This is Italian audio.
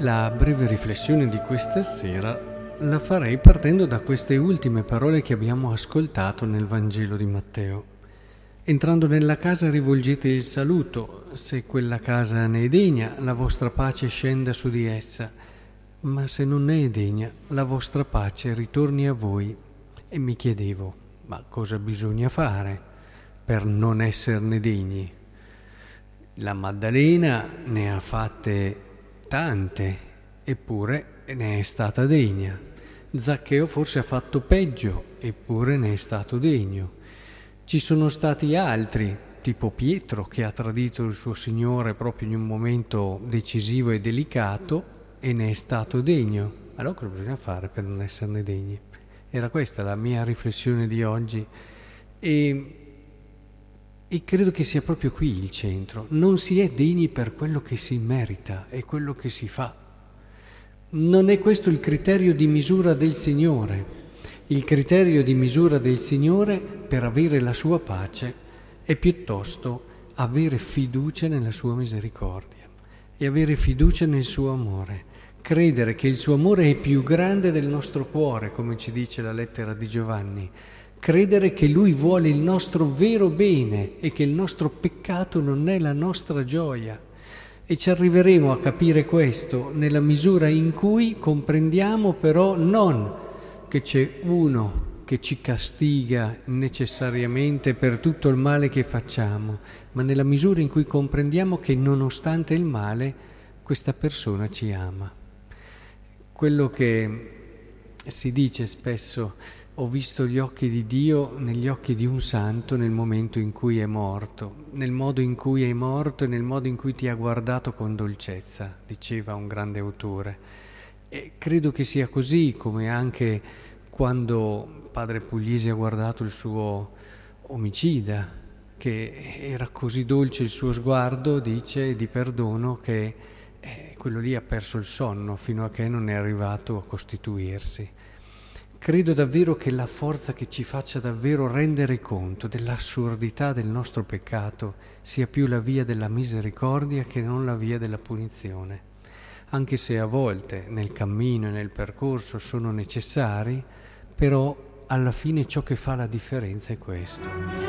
La breve riflessione di questa sera la farei partendo da queste ultime parole che abbiamo ascoltato nel Vangelo di Matteo. Entrando nella casa rivolgete il saluto, se quella casa ne è degna, la vostra pace scenda su di essa, ma se non ne è degna, la vostra pace ritorni a voi. E mi chiedevo, ma cosa bisogna fare per non esserne degni? La Maddalena ne ha fatte tante, eppure ne è stata degna. Zaccheo forse ha fatto peggio, eppure ne è stato degno. Ci sono stati altri, tipo Pietro, che ha tradito il suo Signore proprio in un momento decisivo e delicato e ne è stato degno. Allora cosa bisogna fare per non esserne degni? Era questa la mia riflessione di oggi e, e credo che sia proprio qui il centro. Non si è degni per quello che si merita e quello che si fa. Non è questo il criterio di misura del Signore. Il criterio di misura del Signore per avere la sua pace è piuttosto avere fiducia nella sua misericordia e avere fiducia nel suo amore. Credere che il suo amore è più grande del nostro cuore, come ci dice la lettera di Giovanni. Credere che Lui vuole il nostro vero bene e che il nostro peccato non è la nostra gioia. E ci arriveremo a capire questo nella misura in cui comprendiamo però non che c'è uno che ci castiga necessariamente per tutto il male che facciamo, ma nella misura in cui comprendiamo che nonostante il male questa persona ci ama. Quello che si dice spesso, ho visto gli occhi di Dio negli occhi di un santo nel momento in cui è morto, nel modo in cui è morto e nel modo in cui ti ha guardato con dolcezza, diceva un grande autore. E credo che sia così come anche quando padre Puglisi ha guardato il suo omicida, che era così dolce il suo sguardo, dice, di perdono, che quello lì ha perso il sonno fino a che non è arrivato a costituirsi. Credo davvero che la forza che ci faccia davvero rendere conto dell'assurdità del nostro peccato sia più la via della misericordia che non la via della punizione anche se a volte nel cammino e nel percorso sono necessari, però alla fine ciò che fa la differenza è questo.